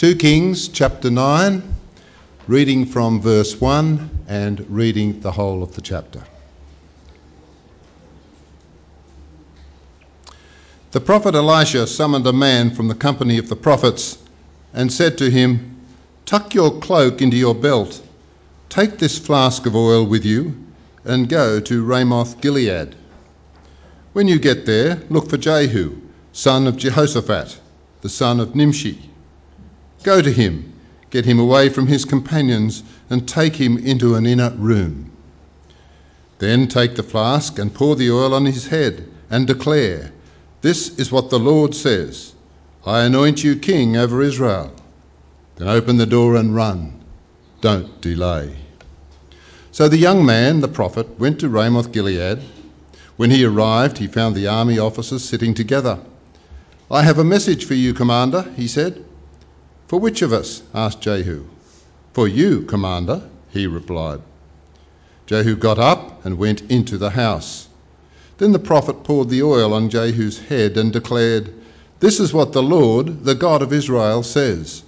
2 Kings chapter 9, reading from verse 1 and reading the whole of the chapter. The prophet Elisha summoned a man from the company of the prophets and said to him, Tuck your cloak into your belt, take this flask of oil with you, and go to Ramoth Gilead. When you get there, look for Jehu, son of Jehoshaphat, the son of Nimshi Go to him, get him away from his companions, and take him into an inner room. Then take the flask and pour the oil on his head, and declare, This is what the Lord says I anoint you king over Israel. Then open the door and run. Don't delay. So the young man, the prophet, went to Ramoth Gilead. When he arrived, he found the army officers sitting together. I have a message for you, Commander, he said. For which of us? asked Jehu. For you, Commander, he replied. Jehu got up and went into the house. Then the prophet poured the oil on Jehu's head and declared, This is what the Lord, the God of Israel, says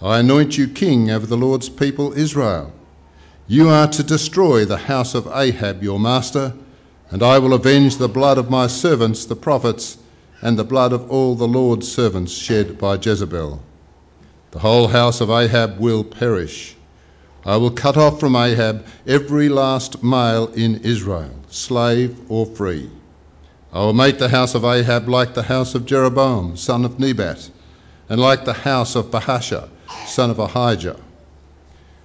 I anoint you king over the Lord's people Israel. You are to destroy the house of Ahab your master, and I will avenge the blood of my servants the prophets and the blood of all the Lord's servants shed by Jezebel. The whole house of Ahab will perish. I will cut off from Ahab every last male in Israel, slave or free. I will make the house of Ahab like the house of Jeroboam, son of Nebat, and like the house of Baasha, son of Ahijah.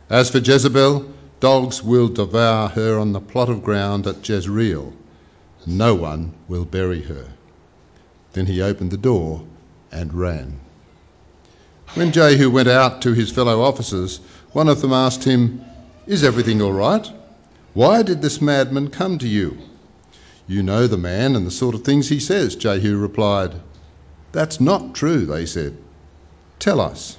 As for Jezebel, dogs will devour her on the plot of ground at Jezreel, and no one will bury her. Then he opened the door and ran. When Jehu went out to his fellow officers, one of them asked him, Is everything all right? Why did this madman come to you? You know the man and the sort of things he says, Jehu replied. That's not true, they said. Tell us.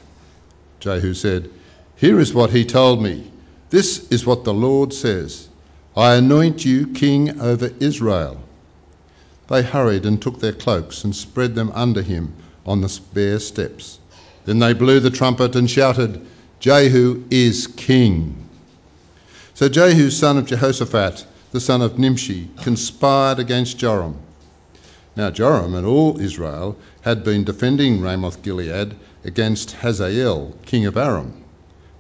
Jehu said, Here is what he told me. This is what the Lord says I anoint you king over Israel. They hurried and took their cloaks and spread them under him on the bare steps. Then they blew the trumpet and shouted, Jehu is king. So Jehu, son of Jehoshaphat, the son of Nimshi, conspired against Joram. Now Joram and all Israel had been defending Ramoth Gilead against Hazael, king of Aram.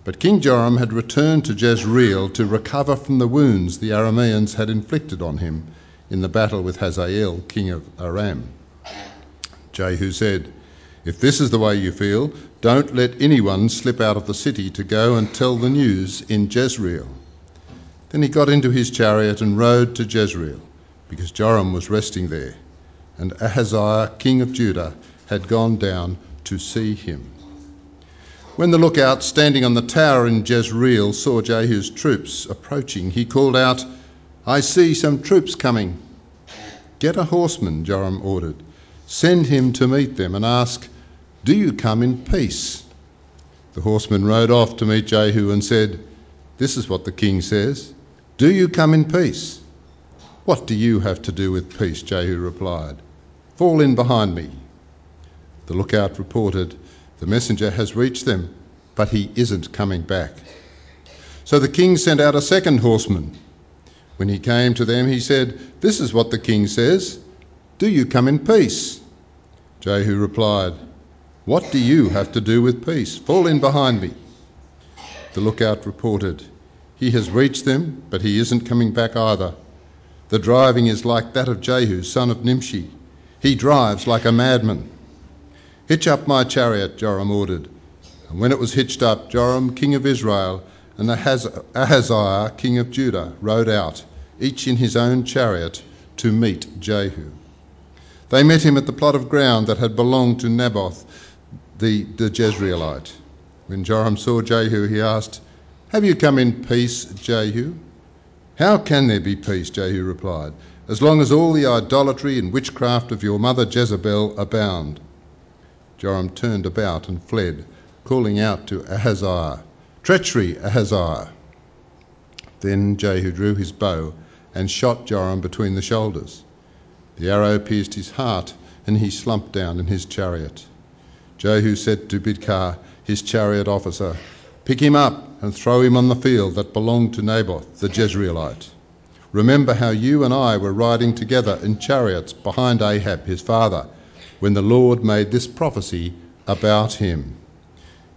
But King Joram had returned to Jezreel to recover from the wounds the Arameans had inflicted on him in the battle with Hazael, king of Aram. Jehu said, if this is the way you feel, don't let anyone slip out of the city to go and tell the news in Jezreel. Then he got into his chariot and rode to Jezreel, because Joram was resting there, and Ahaziah, king of Judah, had gone down to see him. When the lookout standing on the tower in Jezreel saw Jehu's troops approaching, he called out, I see some troops coming. Get a horseman, Joram ordered. Send him to meet them and ask, Do you come in peace? The horseman rode off to meet Jehu and said, This is what the king says Do you come in peace? What do you have to do with peace? Jehu replied. Fall in behind me. The lookout reported, The messenger has reached them, but he isn't coming back. So the king sent out a second horseman. When he came to them, he said, This is what the king says Do you come in peace? Jehu replied, What do you have to do with peace? Fall in behind me. The lookout reported, He has reached them, but he isn't coming back either. The driving is like that of Jehu, son of Nimshi. He drives like a madman. Hitch up my chariot, Joram ordered. And when it was hitched up, Joram, king of Israel, and Ahaziah, king of Judah, rode out, each in his own chariot, to meet Jehu. They met him at the plot of ground that had belonged to Naboth the, the Jezreelite. When Joram saw Jehu, he asked, Have you come in peace, Jehu? How can there be peace? Jehu replied, as long as all the idolatry and witchcraft of your mother Jezebel abound. Joram turned about and fled, calling out to Ahaziah, Treachery, Ahaziah! Then Jehu drew his bow and shot Joram between the shoulders. The arrow pierced his heart, and he slumped down in his chariot. Jehu said to Bidkar, his chariot officer, Pick him up and throw him on the field that belonged to Naboth the Jezreelite. Remember how you and I were riding together in chariots behind Ahab his father when the Lord made this prophecy about him.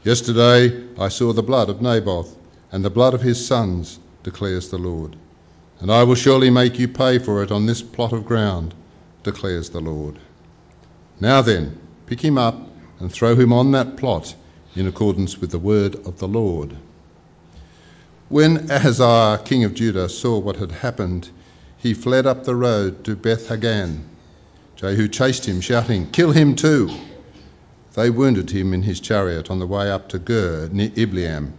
Yesterday I saw the blood of Naboth and the blood of his sons, declares the Lord. And I will surely make you pay for it on this plot of ground, declares the Lord. Now then, pick him up and throw him on that plot in accordance with the word of the Lord. When Ahaziah, king of Judah, saw what had happened, he fled up the road to Beth Haggan. Jehu chased him, shouting, Kill him too! They wounded him in his chariot on the way up to Gur near Ibleam,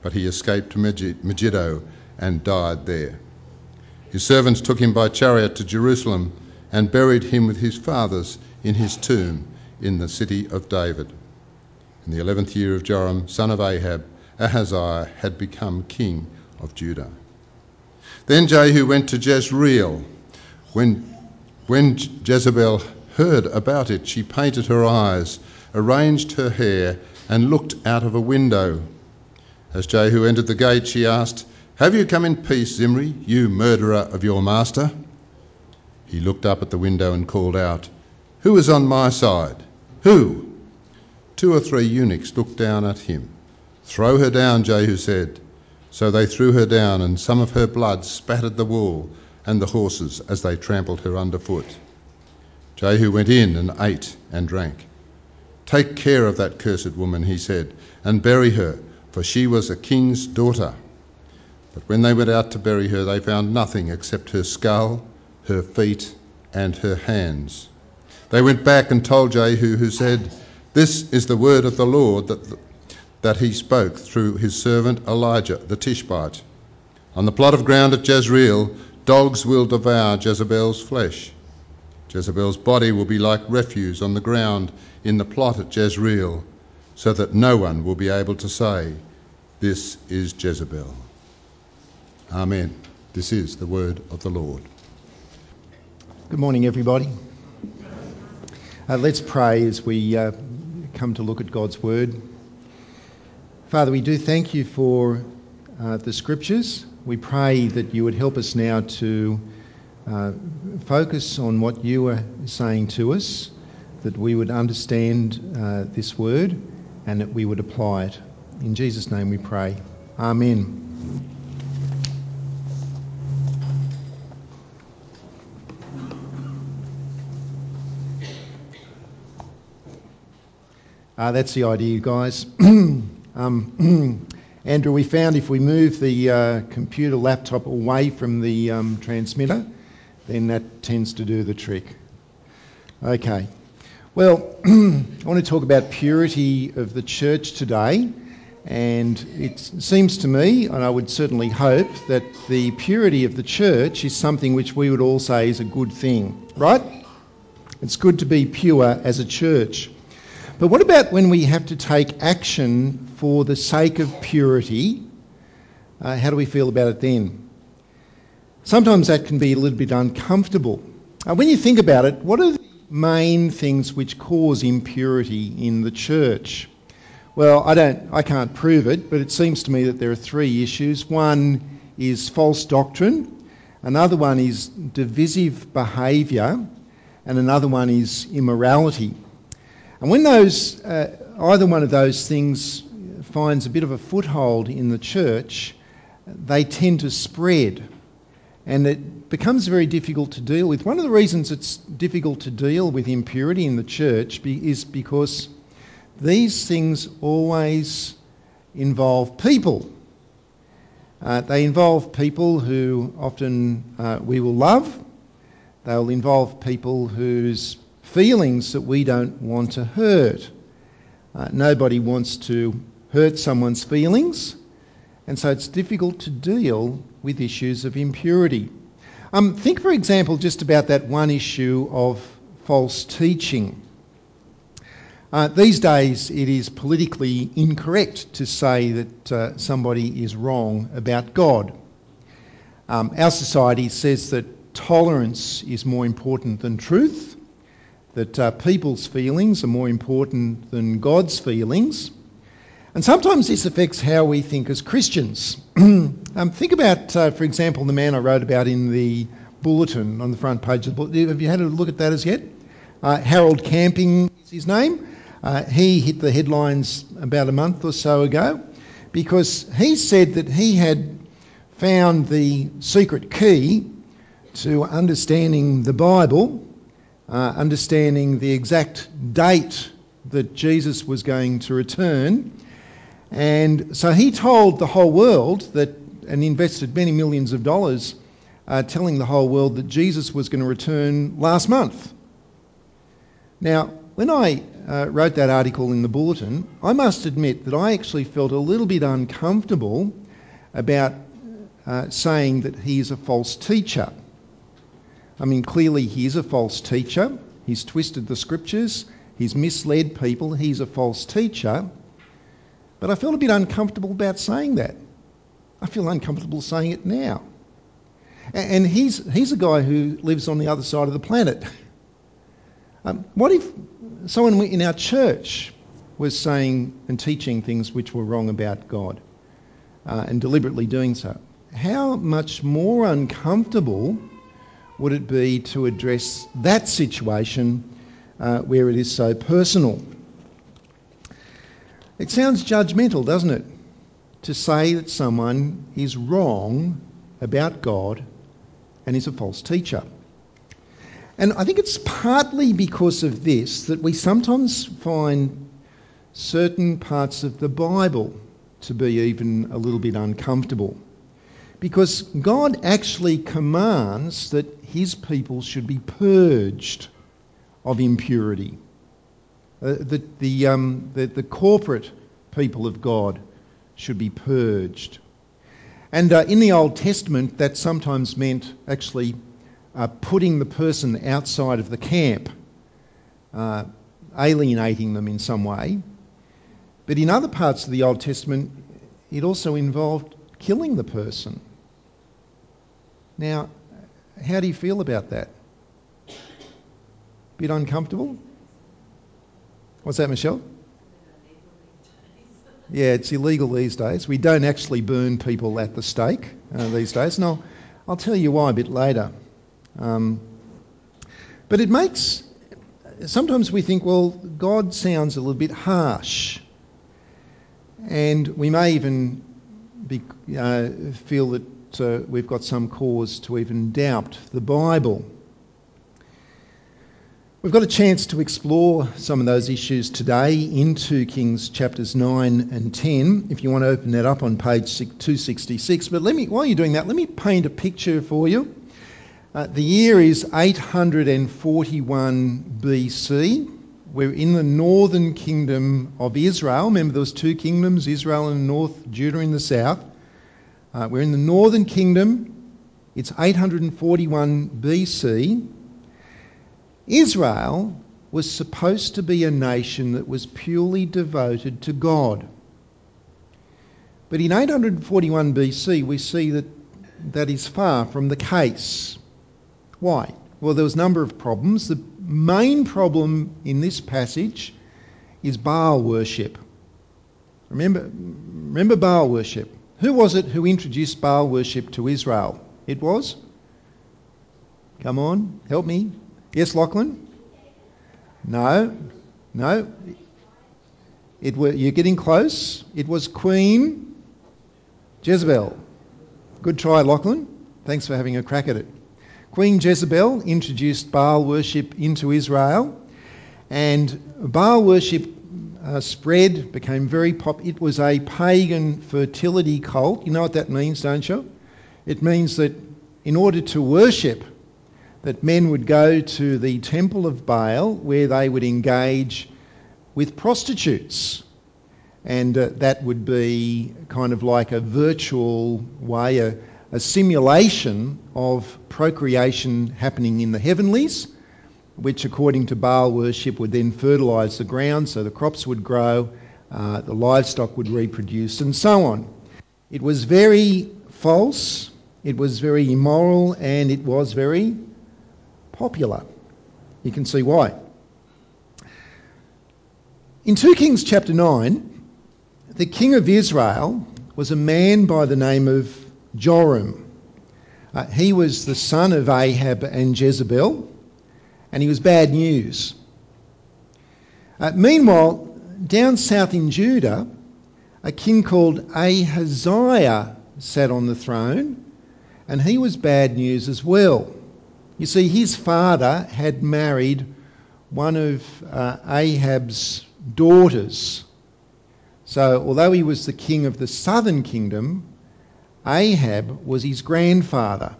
but he escaped to Megiddo and died there. His servants took him by chariot to Jerusalem and buried him with his fathers in his tomb in the city of David. In the eleventh year of Joram, son of Ahab, Ahaziah had become king of Judah. Then Jehu went to Jezreel. When, when Jezebel heard about it, she painted her eyes, arranged her hair, and looked out of a window. As Jehu entered the gate, she asked, Have you come in peace, Zimri, you murderer of your master? He looked up at the window and called out, Who is on my side? Who? Two or three eunuchs looked down at him. Throw her down, Jehu said. So they threw her down, and some of her blood spattered the wall and the horses as they trampled her underfoot. Jehu went in and ate and drank. Take care of that cursed woman, he said, and bury her, for she was a king's daughter. But when they went out to bury her, they found nothing except her skull, her feet, and her hands. They went back and told Jehu, who said, this is the word of the Lord that, that he spoke through his servant Elijah the Tishbite. On the plot of ground at Jezreel, dogs will devour Jezebel's flesh. Jezebel's body will be like refuse on the ground in the plot at Jezreel, so that no one will be able to say, This is Jezebel. Amen. This is the word of the Lord. Good morning, everybody. Uh, let's pray as we uh, come to look at God's Word. Father, we do thank you for uh, the Scriptures. We pray that you would help us now to uh, focus on what you are saying to us, that we would understand uh, this Word and that we would apply it. In Jesus' name we pray. Amen. Uh, that's the idea, guys. um, Andrew, we found if we move the uh, computer laptop away from the um, transmitter, then that tends to do the trick. Okay. Well, I want to talk about purity of the church today. And it seems to me, and I would certainly hope, that the purity of the church is something which we would all say is a good thing, right? It's good to be pure as a church. But what about when we have to take action for the sake of purity? Uh, how do we feel about it then? Sometimes that can be a little bit uncomfortable. Uh, when you think about it, what are the main things which cause impurity in the church? Well, I don't, I can't prove it, but it seems to me that there are three issues. One is false doctrine, another one is divisive behaviour, and another one is immorality. And when those, uh, either one of those things finds a bit of a foothold in the church, they tend to spread. And it becomes very difficult to deal with. One of the reasons it's difficult to deal with impurity in the church be, is because these things always involve people. Uh, they involve people who often uh, we will love. They'll involve people whose feelings that we don't want to hurt. Uh, nobody wants to hurt someone's feelings, and so it's difficult to deal with issues of impurity. Um, think, for example, just about that one issue of false teaching. Uh, these days, it is politically incorrect to say that uh, somebody is wrong about God. Um, our society says that tolerance is more important than truth, that uh, people's feelings are more important than God's feelings. And sometimes this affects how we think as Christians. um, think about, uh, for example, the man I wrote about in the bulletin on the front page of the bulletin. Have you had a look at that as yet? Uh, Harold Camping is his name. Uh, he hit the headlines about a month or so ago because he said that he had found the secret key to understanding the Bible, uh, understanding the exact date that Jesus was going to return. And so he told the whole world that, and invested many millions of dollars uh, telling the whole world that Jesus was going to return last month. Now, when I uh, wrote that article in the bulletin, I must admit that I actually felt a little bit uncomfortable about uh, saying that he is a false teacher. I mean, clearly he is a false teacher. He's twisted the scriptures. He's misled people. He's a false teacher. But I felt a bit uncomfortable about saying that. I feel uncomfortable saying it now. And he's, he's a guy who lives on the other side of the planet. Um, what if someone in our church was saying and teaching things which were wrong about God uh, and deliberately doing so? How much more uncomfortable would it be to address that situation uh, where it is so personal? It sounds judgmental, doesn't it? To say that someone is wrong about God and is a false teacher. And I think it's partly because of this that we sometimes find certain parts of the Bible to be even a little bit uncomfortable. Because God actually commands that his people should be purged of impurity. Uh, the, the, um, the, the, corporate people of God should be purged. And uh, in the Old Testament, that sometimes meant actually uh, putting the person outside of the camp, uh, alienating them in some way. But in other parts of the Old Testament, it also involved killing the person. Now, how do you feel about that? Bit uncomfortable? What's that, Michelle? Yeah, it's illegal these days. We don't actually burn people at the stake uh, these days. And I'll, I'll tell you why a bit later. Um, but it makes. Sometimes we think, well, God sounds a little bit harsh. And we may even be, uh, feel that uh, we've got some cause to even doubt the Bible. We've got a chance to explore some of those issues today in 2 Kings chapters 9 and 10, if you want to open that up on page 266. But let me, while you're doing that, let me paint a picture for you. Uh, the year is 841 BC. We're in the northern kingdom of Israel. Remember, there was two kingdoms, Israel in the north, Judah in the south. Uh, we're in the northern kingdom. It's 841 BC. Israel was supposed to be a nation that was purely devoted to God. But in 841 BC, we see that that is far from the case. Why? Well, there was a number of problems. The main problem in this passage is Baal worship. Remember, remember Baal worship. Who was it who introduced Baal worship to Israel? It was? Come on, help me. Yes, Lachlan? No, no. It were, you're getting close. It was Queen Jezebel. Good try, Lachlan. Thanks for having a crack at it. Queen Jezebel introduced Baal worship into Israel, and Baal worship uh, spread, became very popular. It was a pagan fertility cult. You know what that means, don't you? It means that in order to worship, that men would go to the temple of Baal where they would engage with prostitutes. And uh, that would be kind of like a virtual way, a, a simulation of procreation happening in the heavenlies, which, according to Baal worship, would then fertilise the ground so the crops would grow, uh, the livestock would reproduce, and so on. It was very false, it was very immoral, and it was very popular. You can see why. In 2 Kings chapter 9, the king of Israel was a man by the name of Joram. Uh, he was the son of Ahab and Jezebel, and he was bad news. Uh, meanwhile, down south in Judah, a king called Ahaziah sat on the throne, and he was bad news as well. You see, his father had married one of uh, Ahab's daughters. So, although he was the king of the southern kingdom, Ahab was his grandfather.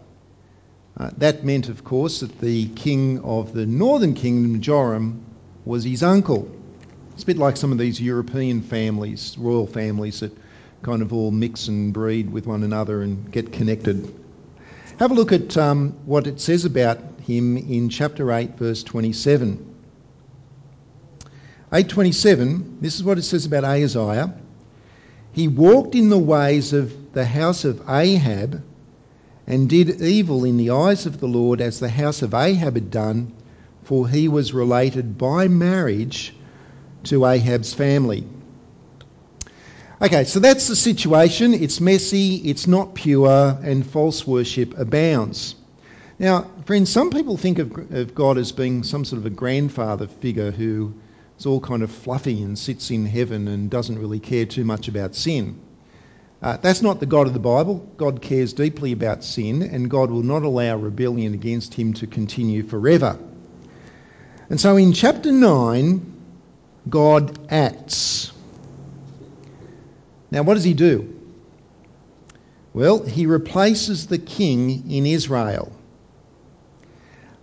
Uh, that meant, of course, that the king of the northern kingdom, Joram, was his uncle. It's a bit like some of these European families, royal families, that kind of all mix and breed with one another and get connected. Have a look at um, what it says about him in chapter 8, verse 27. 827, this is what it says about Ahaziah. He walked in the ways of the house of Ahab and did evil in the eyes of the Lord as the house of Ahab had done, for he was related by marriage to Ahab's family. Okay, so that's the situation. It's messy, it's not pure, and false worship abounds. Now, friends, some people think of, of God as being some sort of a grandfather figure who is all kind of fluffy and sits in heaven and doesn't really care too much about sin. Uh, that's not the God of the Bible. God cares deeply about sin, and God will not allow rebellion against him to continue forever. And so in chapter 9, God acts. Now, what does he do? Well, he replaces the king in Israel.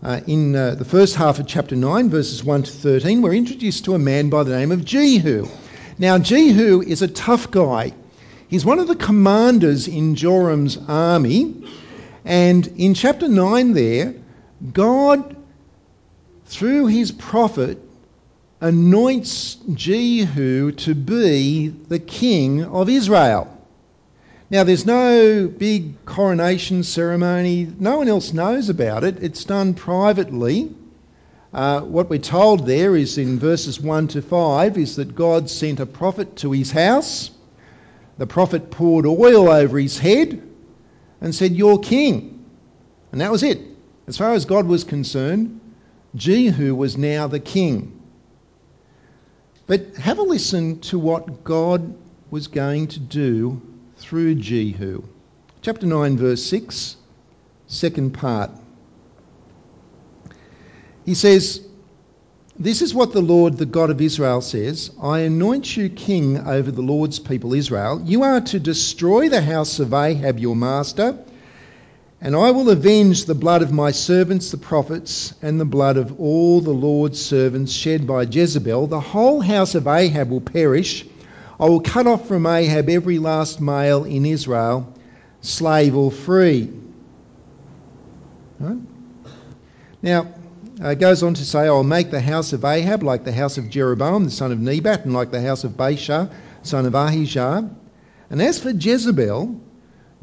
Uh, in uh, the first half of chapter 9, verses 1 to 13, we're introduced to a man by the name of Jehu. Now, Jehu is a tough guy. He's one of the commanders in Joram's army. And in chapter 9, there, God, through his prophet, anoints Jehu to be the king of Israel. Now, there's no big coronation ceremony. No one else knows about it. It's done privately. Uh, what we're told there is in verses 1 to 5 is that God sent a prophet to his house. The prophet poured oil over his head and said, You're king. And that was it. As far as God was concerned, Jehu was now the king. But have a listen to what God was going to do through Jehu. Chapter 9, verse 6, second part. He says, This is what the Lord, the God of Israel, says I anoint you king over the Lord's people Israel. You are to destroy the house of Ahab, your master, and I will avenge the blood of my servants, the prophets, and the blood of all the Lord's servants shed by Jezebel. The whole house of Ahab will perish I will cut off from Ahab every last male in Israel, slave or free. Right? Now, uh, it goes on to say, I'll make the house of Ahab like the house of Jeroboam, the son of Nebat, and like the house of Baasha, son of Ahijah. And as for Jezebel,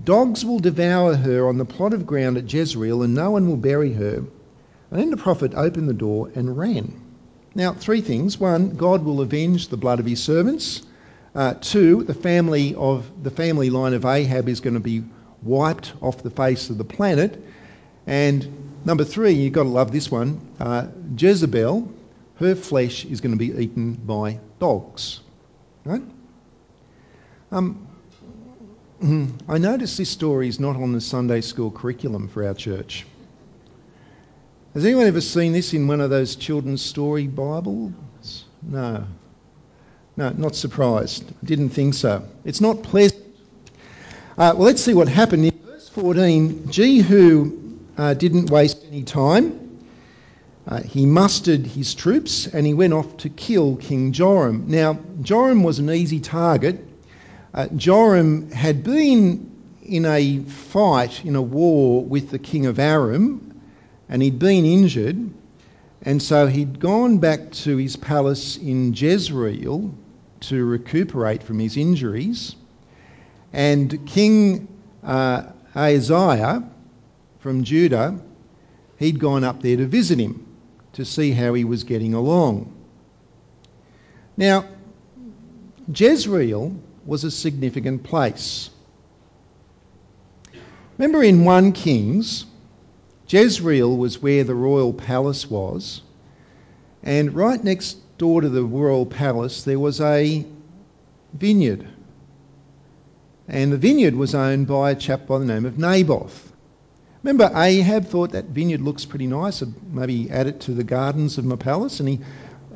dogs will devour her on the plot of ground at Jezreel, and no one will bury her. And then the prophet opened the door and ran. Now, three things. One, God will avenge the blood of his servants. Uh, two, the family of the family line of Ahab is going to be wiped off the face of the planet. And number three, you've got to love this one. Uh, Jezebel, her flesh is going to be eaten by dogs. Right? Um, I notice this story is not on the Sunday school curriculum for our church. Has anyone ever seen this in one of those children's story Bibles? No. No, not surprised. Didn't think so. It's not pleasant. Uh, well, let's see what happened. In verse 14, Jehu uh, didn't waste any time. Uh, he mustered his troops and he went off to kill King Joram. Now, Joram was an easy target. Uh, Joram had been in a fight, in a war with the king of Aram, and he'd been injured. And so he'd gone back to his palace in Jezreel to recuperate from his injuries. And King uh, from Judah, he'd gone up there to visit him to see how he was getting along. Now, Jezreel was a significant place. Remember in 1 Kings, Jezreel was where the royal palace was, and right next door to the royal palace there was a vineyard. And the vineyard was owned by a chap by the name of Naboth. Remember, Ahab thought that vineyard looks pretty nice, I'd maybe add it to the gardens of my palace, and he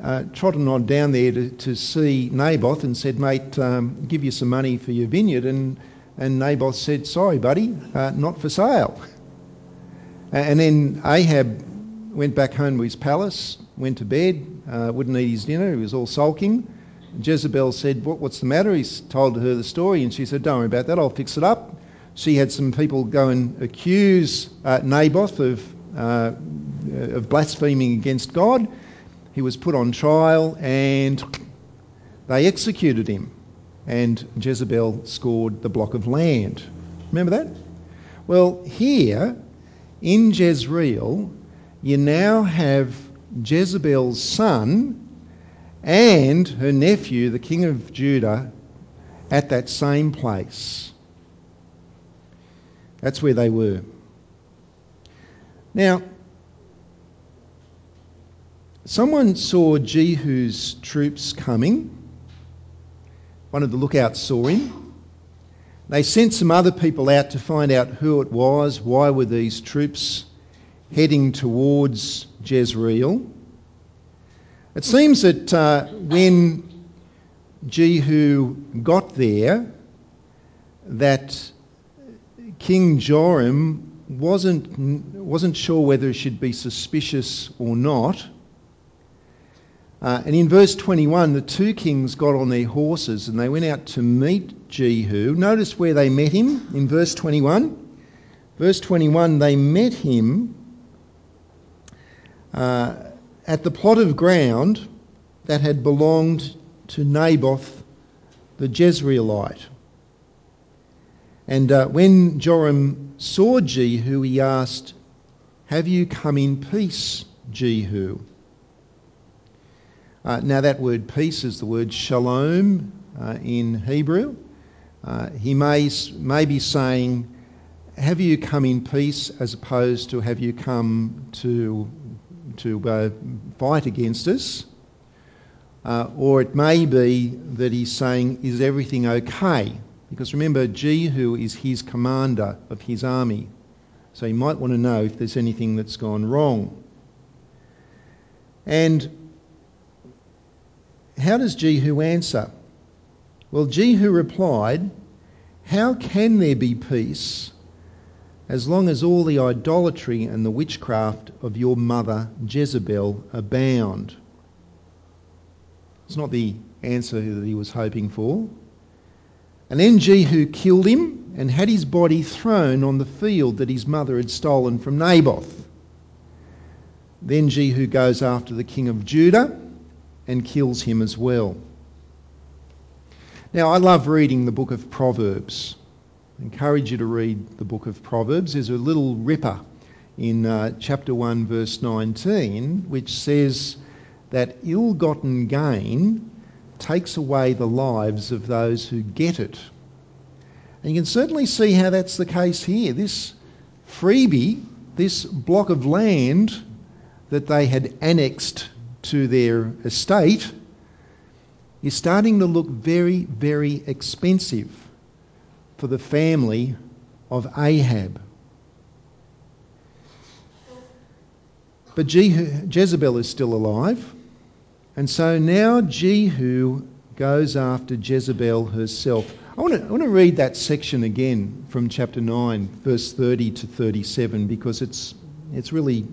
uh, trotted on down there to, to see Naboth and said, Mate, um, give you some money for your vineyard. And, and Naboth said, Sorry, buddy, uh, not for sale. And then Ahab went back home to his palace, went to bed, uh, wouldn't eat his dinner, he was all sulking. Jezebel said, what, What's the matter? He told her the story, and she said, Don't worry about that, I'll fix it up. She had some people go and accuse uh, Naboth of, uh, of blaspheming against God. He was put on trial and they executed him. And Jezebel scored the block of land. Remember that? Well, here in Jezreel, you now have Jezebel's son and her nephew, the king of Judah, at that same place. That's where they were. Now, someone saw Jehu's troops coming. One of the lookouts saw him. They sent some other people out to find out who it was, why were these troops heading towards Jezreel. It seems that uh, when Jehu got there, that King Joram wasn't, wasn't sure whether he should be suspicious or not. Uh, and in verse 21, the two kings got on their horses and they went out to meet Jehu. Notice where they met him in verse 21. Verse 21, they met him uh, at the plot of ground that had belonged to Naboth the Jezreelite. And uh, when Joram saw Jehu, he asked, Have you come in peace, Jehu? Uh, now, that word peace is the word shalom uh, in Hebrew. Uh, he may, may be saying, Have you come in peace as opposed to have you come to to uh, fight against us. Uh, or it may be that he's saying, Is everything okay? Because remember, Jehu is his commander of his army. So he might want to know if there's anything that's gone wrong. And how does Jehu answer? Well, Jehu replied, How can there be peace as long as all the idolatry and the witchcraft of your mother Jezebel abound. It's not the answer that he was hoping for. And then Jehu killed him and had his body thrown on the field that his mother had stolen from Naboth. Then Jehu goes after the king of Judah and kills him as well. Now, I love reading the book of Proverbs. Encourage you to read the book of Proverbs. There's a little ripper in uh, chapter 1, verse 19, which says that ill gotten gain takes away the lives of those who get it. And you can certainly see how that's the case here. This freebie, this block of land that they had annexed to their estate, is starting to look very, very expensive for the family of Ahab. But Jehu, Jezebel is still alive, and so now Jehu goes after Jezebel herself. I want, to, I want to read that section again from chapter 9, verse 30 to 37, because it's, it's really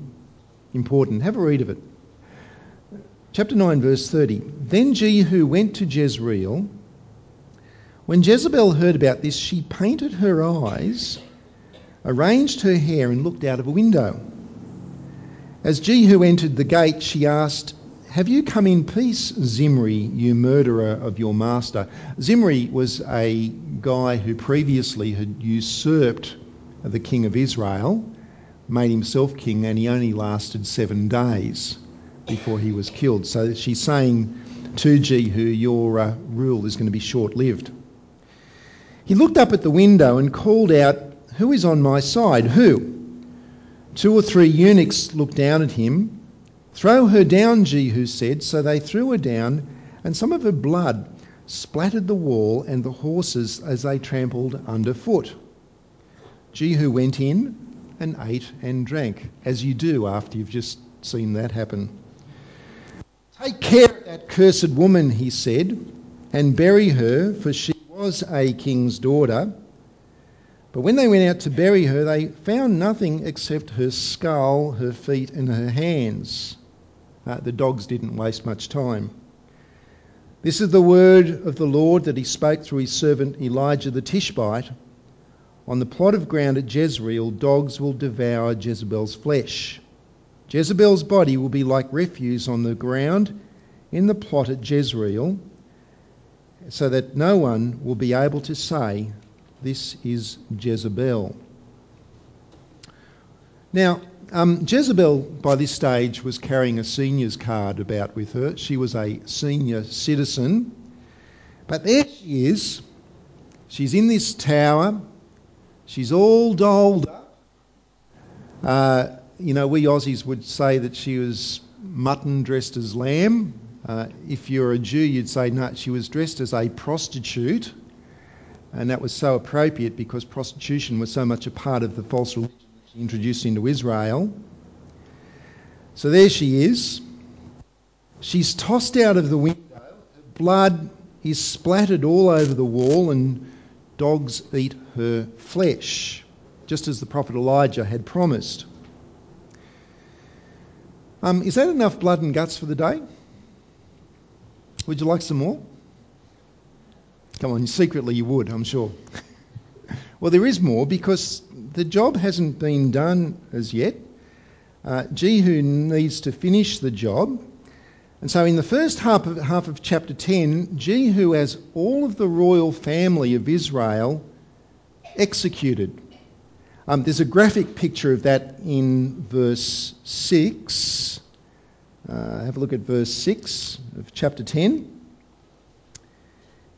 important. Have a read of it. Chapter 9, verse 30. Then Jehu went to Jezreel when Jezebel heard about this, she painted her eyes, arranged her hair, and looked out of a window. As Jehu entered the gate, she asked, Have you come in peace, Zimri, you murderer of your master? Zimri was a guy who previously had usurped the king of Israel, made himself king, and he only lasted seven days before he was killed. So she's saying to Jehu, Your uh, rule is going to be short lived. He looked up at the window and called out, Who is on my side? Who? Two or three eunuchs looked down at him. Throw her down, Jehu said. So they threw her down, and some of her blood splattered the wall and the horses as they trampled underfoot. Jehu went in and ate and drank, as you do after you've just seen that happen. Take care of that cursed woman, he said, and bury her, for she was a king's daughter. But when they went out to bury her, they found nothing except her skull, her feet, and her hands. Uh, the dogs didn't waste much time. This is the word of the Lord that he spoke through his servant Elijah the Tishbite. On the plot of ground at Jezreel, dogs will devour Jezebel's flesh. Jezebel's body will be like refuse on the ground in the plot at Jezreel, so that no one will be able to say, This is Jezebel. Now, um, Jezebel, by this stage, was carrying a senior's card about with her. She was a senior citizen. But there she is. She's in this tower. She's all dolled up. Uh, you know, we Aussies would say that she was mutton dressed as lamb. Uh, if you're a Jew, you'd say, no, she was dressed as a prostitute. And that was so appropriate because prostitution was so much a part of the false religion introduced into Israel. So there she is. She's tossed out of the window. Blood is splattered all over the wall, and dogs eat her flesh, just as the prophet Elijah had promised. Um, is that enough blood and guts for the day? Would you like some more? Come on, secretly you would, I'm sure. well, there is more because the job hasn't been done as yet. Uh, Jehu needs to finish the job. And so, in the first half of, half of chapter 10, Jehu has all of the royal family of Israel executed. Um, there's a graphic picture of that in verse 6. Uh, have a look at verse 6 of chapter 10.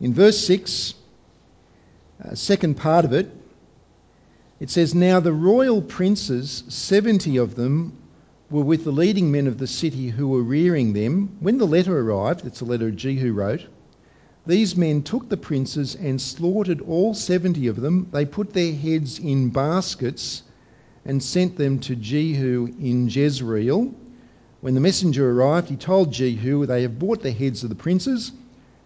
In verse 6, uh, second part of it, it says, Now the royal princes, 70 of them, were with the leading men of the city who were rearing them. When the letter arrived, it's a letter Jehu wrote, these men took the princes and slaughtered all 70 of them. They put their heads in baskets and sent them to Jehu in Jezreel. When the messenger arrived, he told Jehu, They have brought the heads of the princes.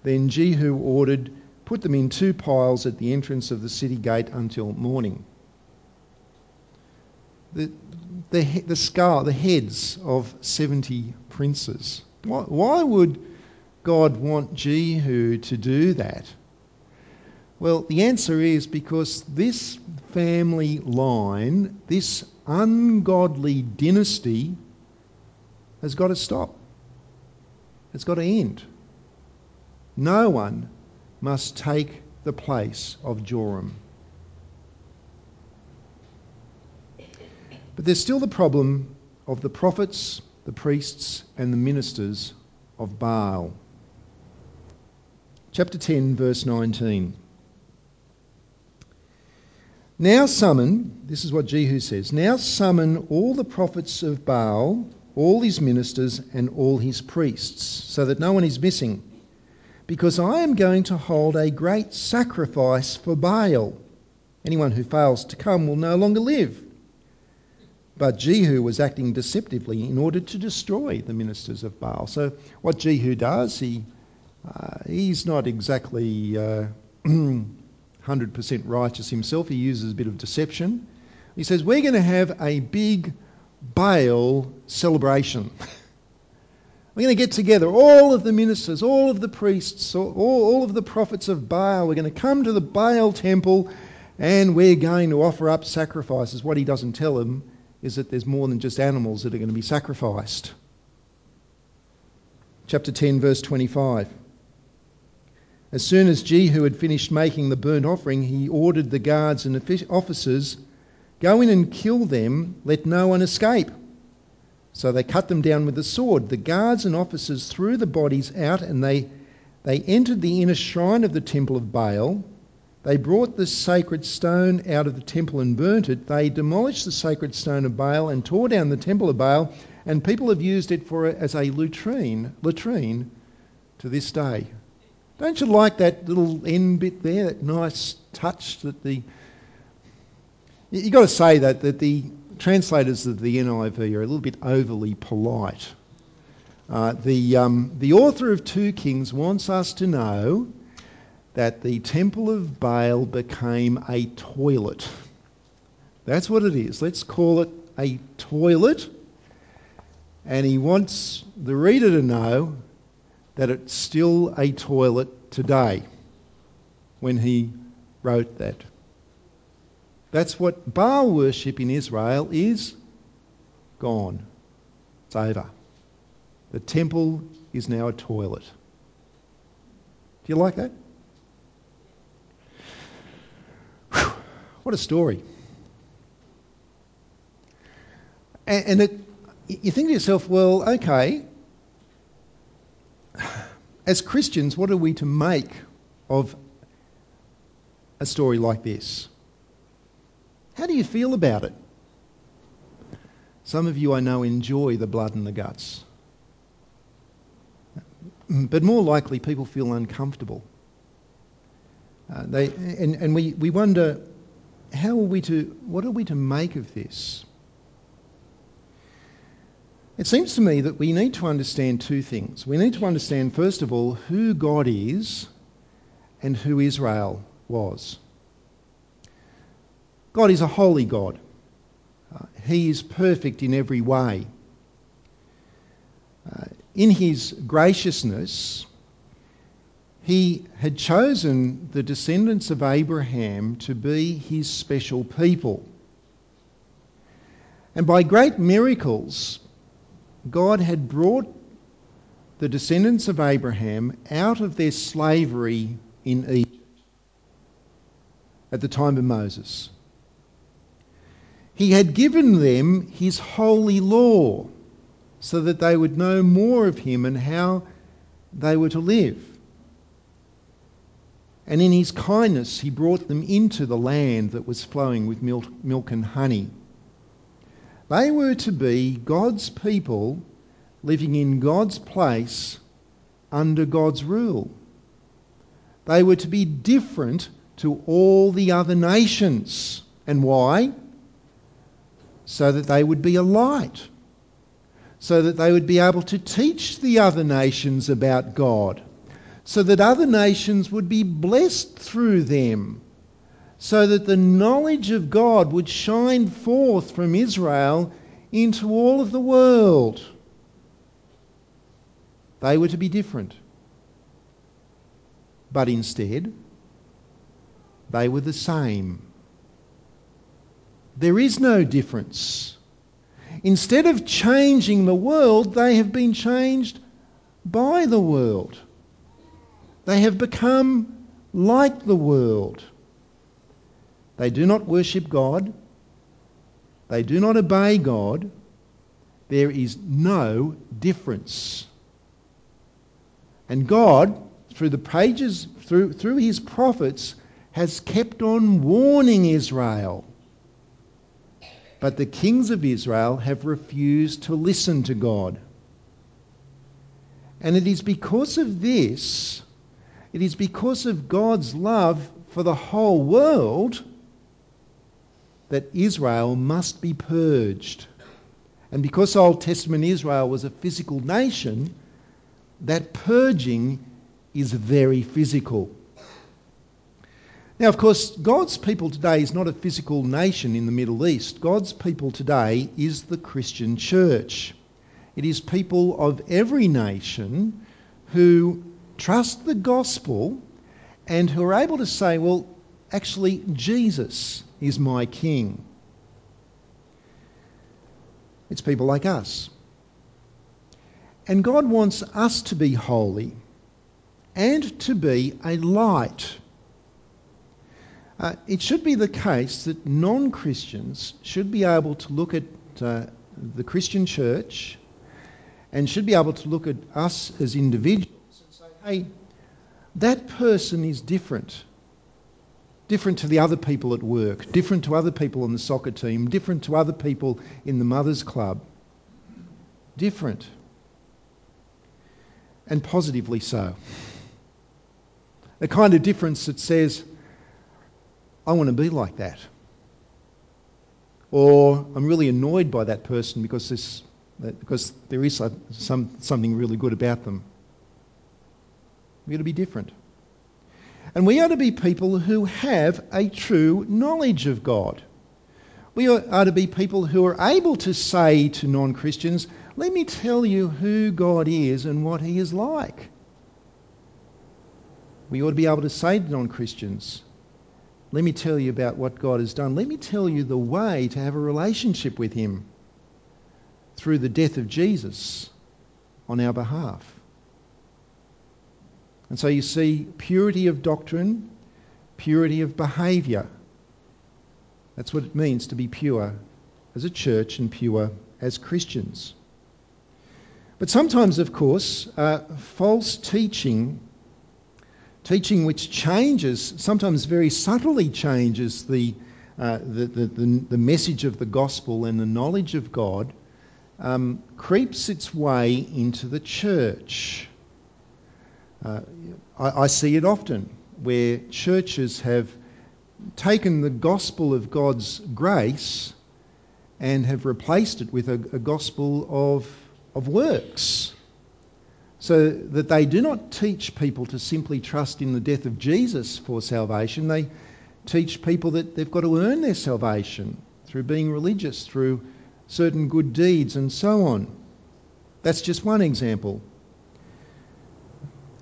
Then Jehu ordered, Put them in two piles at the entrance of the city gate until morning the, the, the skull, the heads of 70 princes. Why, why would God want Jehu to do that? Well, the answer is because this family line, this ungodly dynasty, has got to stop. It's got to end. No one must take the place of Joram. But there's still the problem of the prophets, the priests, and the ministers of Baal. Chapter 10, verse 19. Now summon, this is what Jehu says, now summon all the prophets of Baal, all his ministers, and all his priests, so that no one is missing. Because I am going to hold a great sacrifice for Baal. Anyone who fails to come will no longer live. But Jehu was acting deceptively in order to destroy the ministers of Baal. So, what Jehu does, he, uh, he's not exactly uh, 100% righteous himself. He uses a bit of deception. He says, We're going to have a big Baal celebration. We're going to get together all of the ministers, all of the priests, all, all of the prophets of Baal. We're going to come to the Baal temple and we're going to offer up sacrifices. What he doesn't tell them is that there's more than just animals that are going to be sacrificed. Chapter 10, verse 25. As soon as Jehu had finished making the burnt offering, he ordered the guards and officers, Go in and kill them, let no one escape. So they cut them down with the sword. The guards and officers threw the bodies out and they, they entered the inner shrine of the temple of Baal. They brought the sacred stone out of the temple and burnt it. They demolished the sacred stone of Baal and tore down the temple of Baal, and people have used it for as a latrine, latrine to this day. Don't you like that little end bit there, that nice touch that the You've got to say that, that the translators of the NIV are a little bit overly polite. Uh, the, um, the author of 2 Kings wants us to know that the temple of Baal became a toilet. That's what it is. Let's call it a toilet. And he wants the reader to know that it's still a toilet today when he wrote that. That's what Baal worship in Israel is gone. It's over. The temple is now a toilet. Do you like that? Whew, what a story. And, it, you think to yourself, well, okay, as Christians, what are we to make of a story like this? How do you feel about it? Some of you I know enjoy the blood and the guts. But more likely, people feel uncomfortable. Uh, they, and and we, we wonder how are we to, what are we to make of this? It seems to me that we need to understand two things. We need to understand, first of all, who God is and who Israel was. God is a holy God. Uh, he is perfect in every way. Uh, in his graciousness, he had chosen the descendants of Abraham to be his special people. And by great miracles, God had brought the descendants of Abraham out of their slavery in Egypt at the time of Moses. He had given them his holy law so that they would know more of him and how they were to live. And in his kindness, he brought them into the land that was flowing with milk, milk and honey. They were to be God's people living in God's place under God's rule. They were to be different to all the other nations. And why? So that they would be a light, so that they would be able to teach the other nations about God, so that other nations would be blessed through them, so that the knowledge of God would shine forth from Israel into all of the world. They were to be different. But instead, they were the same. There is no difference. Instead of changing the world, they have been changed by the world. They have become like the world. They do not worship God. They do not obey God. There is no difference. And God, through the pages, through, through his prophets, has kept on warning Israel but the kings of Israel have refused to listen to God. And it is because of this, it is because of God's love for the whole world that Israel must be purged. And because Old Testament Israel was a physical nation, that purging is very physical. Now, of course, God's people today is not a physical nation in the Middle East. God's people today is the Christian church. It is people of every nation who trust the gospel and who are able to say, well, actually, Jesus is my king. It's people like us. And God wants us to be holy and to be a light it should be the case that non Christians should be able to look at uh, the Christian church and should be able to look at us as individuals and say, hey, that person is different. different to the other people at work, different to other people on the soccer team, different to other people in the mothers' club. Different. And positively so. A kind of difference that says, I want to be like that. Or I'm really annoyed by that person because, this, because there is some, something really good about them. We've got to be different. And we are to be people who have a true knowledge of God. We are to be people who are able to say to non Christians, let me tell you who God is and what He is like. We ought to be able to say to non Christians, let me tell you about what God has done. Let me tell you the way to have a relationship with Him through the death of Jesus on our behalf. And so you see purity of doctrine, purity of behaviour. That's what it means to be pure as a church and pure as Christians. But sometimes, of course, uh, false teaching, teaching which changes, sometimes very subtly changes the, uh, the, the, the, the, message of the gospel and the knowledge of God, um, creeps its way into the church. Uh, I, I see it often where churches have taken the gospel of God's grace and have replaced it with a, a gospel of, of works. So that they do not teach people to simply trust in the death of Jesus for salvation. They teach people that they've got to earn their salvation through being religious, through certain good deeds, and so on. That's just one example.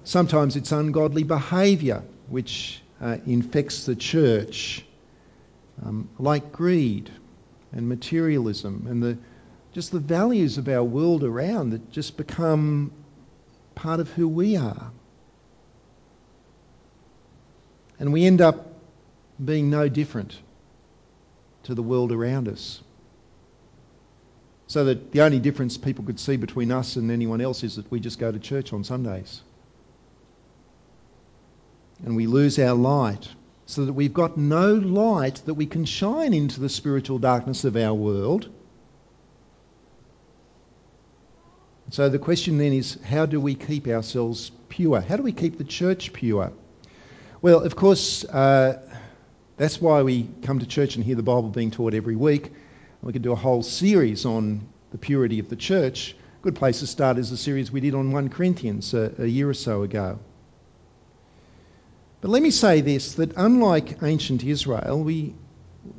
Sometimes it's ungodly behaviour which uh, infects the church, um, like greed and materialism and the, just the values of our world around that just become part of who we are. And we end up being no different to the world around us. So that the only difference people could see between us and anyone else is that we just go to church on Sundays and we lose our light so that we've got no light that we can shine into the spiritual darkness of our world. So the question then is how do we keep ourselves pure? How do we keep the church pure? Well, of course, uh, that's why we come to church and hear the Bible being taught every week. We could do a whole series on the purity of the church. A good place to start is the series we did on 1 Corinthians a, a year or so ago. But let me say this that unlike ancient Israel, we,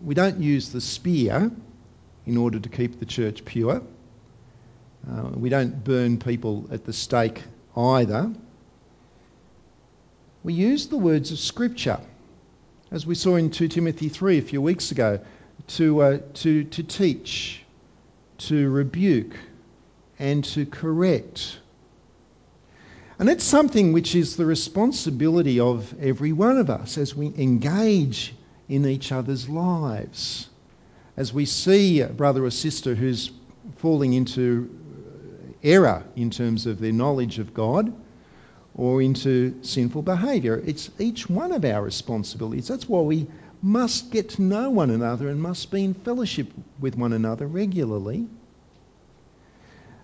we don't use the spear in order to keep the church pure. Uh, we don't burn people at the stake either. We use the words of Scripture, as we saw in 2 Timothy 3 a few weeks ago, to, uh, to, to teach, to rebuke, and to correct. And it's something which is the responsibility of every one of us as we engage in each other's lives. As we see a brother or sister who's falling into error in terms of their knowledge of God or into sinful behaviour, it's each one of our responsibilities. That's why we must get to know one another and must be in fellowship with one another regularly.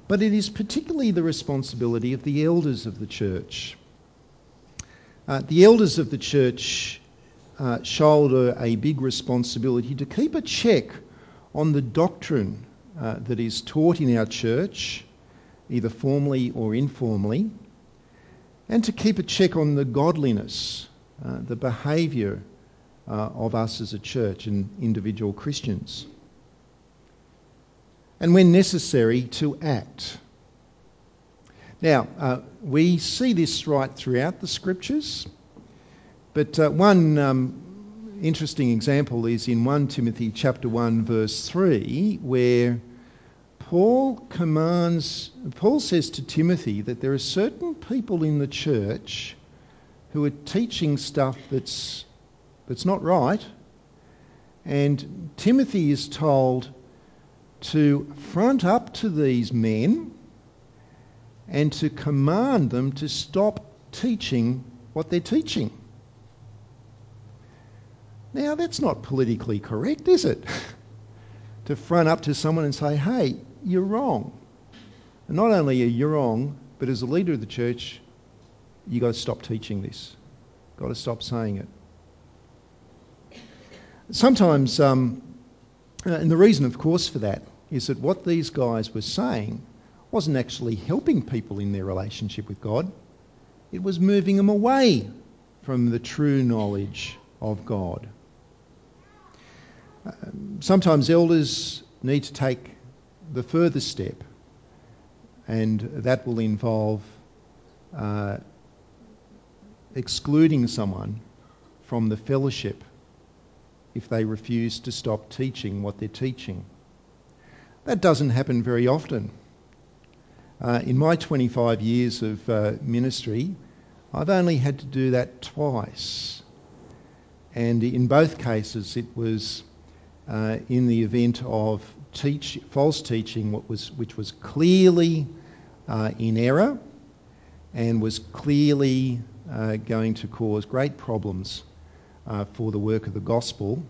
But it is particularly the responsibility of the elders of the church. Uh, the elders of the church uh, shoulder a big responsibility to keep a check on the doctrine uh, that is taught in our church, either formally or informally, and to keep a check on the godliness, uh, the behaviour uh, of us as a church and individual Christians and when necessary, to act. Now, uh, we see this right throughout the scriptures, but uh, one um, interesting example is in 1 Timothy chapter 1 verse 3 where Paul commands Paul says to Timothy that there are certain people in the church who are teaching stuff that's that's not right and Timothy is told to front up to these men and to command them to stop teaching what they're teaching. Now, that's not politically correct, is it? to front up to someone and say, hey, you're wrong. And not only are you wrong, but as a leader of the church, you've got to stop teaching this. You've Got to stop saying it. Sometimes, um, and the reason, of course, for that is that what these guys were saying wasn't actually helping people in their relationship with God, it was moving them away from the true knowledge of God. sometimes elders need to take the further step, and that will involve uh, excluding someone from the fellowship if they refuse to stop teaching what they're teaching. That doesn't happen very often. Uh, in my 25 years of uh, ministry, I've only had to do that twice. And in both cases, it was uh, in the event of teach, false teaching, what was, which was clearly uh, in error and was clearly uh, going to cause great problems uh, for the work of the gospel,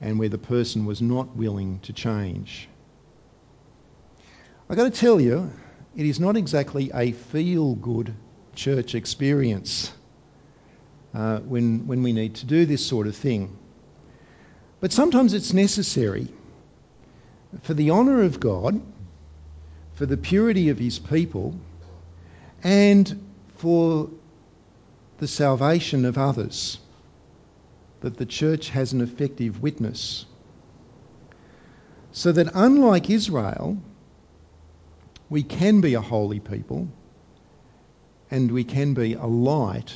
and where the person was not willing to change. I've got to tell you, it is not exactly a feel good church experience uh, when, when we need to do this sort of thing. But sometimes it's necessary for the honour of God, for the purity of His people, and for the salvation of others that the church has an effective witness. So that unlike Israel, we can be a holy people and we can be a light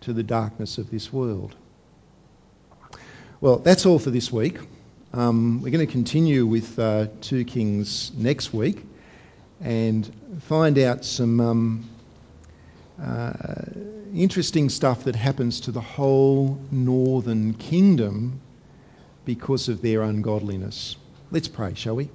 to the darkness of this world. Well, that's all for this week. Um, we're going to continue with uh, 2 Kings next week and find out some um, uh, interesting stuff that happens to the whole northern kingdom because of their ungodliness. Let's pray, shall we?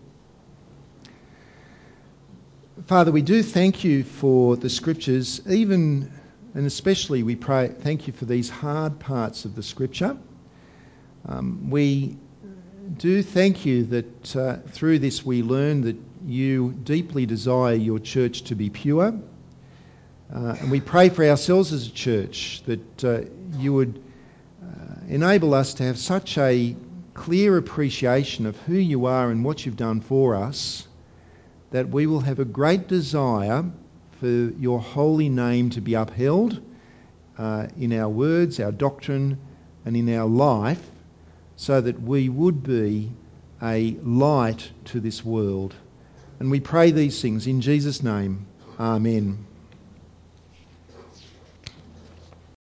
Father, we do thank you for the scriptures, even and especially we pray, thank you for these hard parts of the scripture. Um, we do thank you that uh, through this we learn that you deeply desire your church to be pure. Uh, and we pray for ourselves as a church that uh, you would uh, enable us to have such a clear appreciation of who you are and what you've done for us that we will have a great desire for your holy name to be upheld uh, in our words, our doctrine, and in our life, so that we would be a light to this world. And we pray these things in Jesus' name. Amen.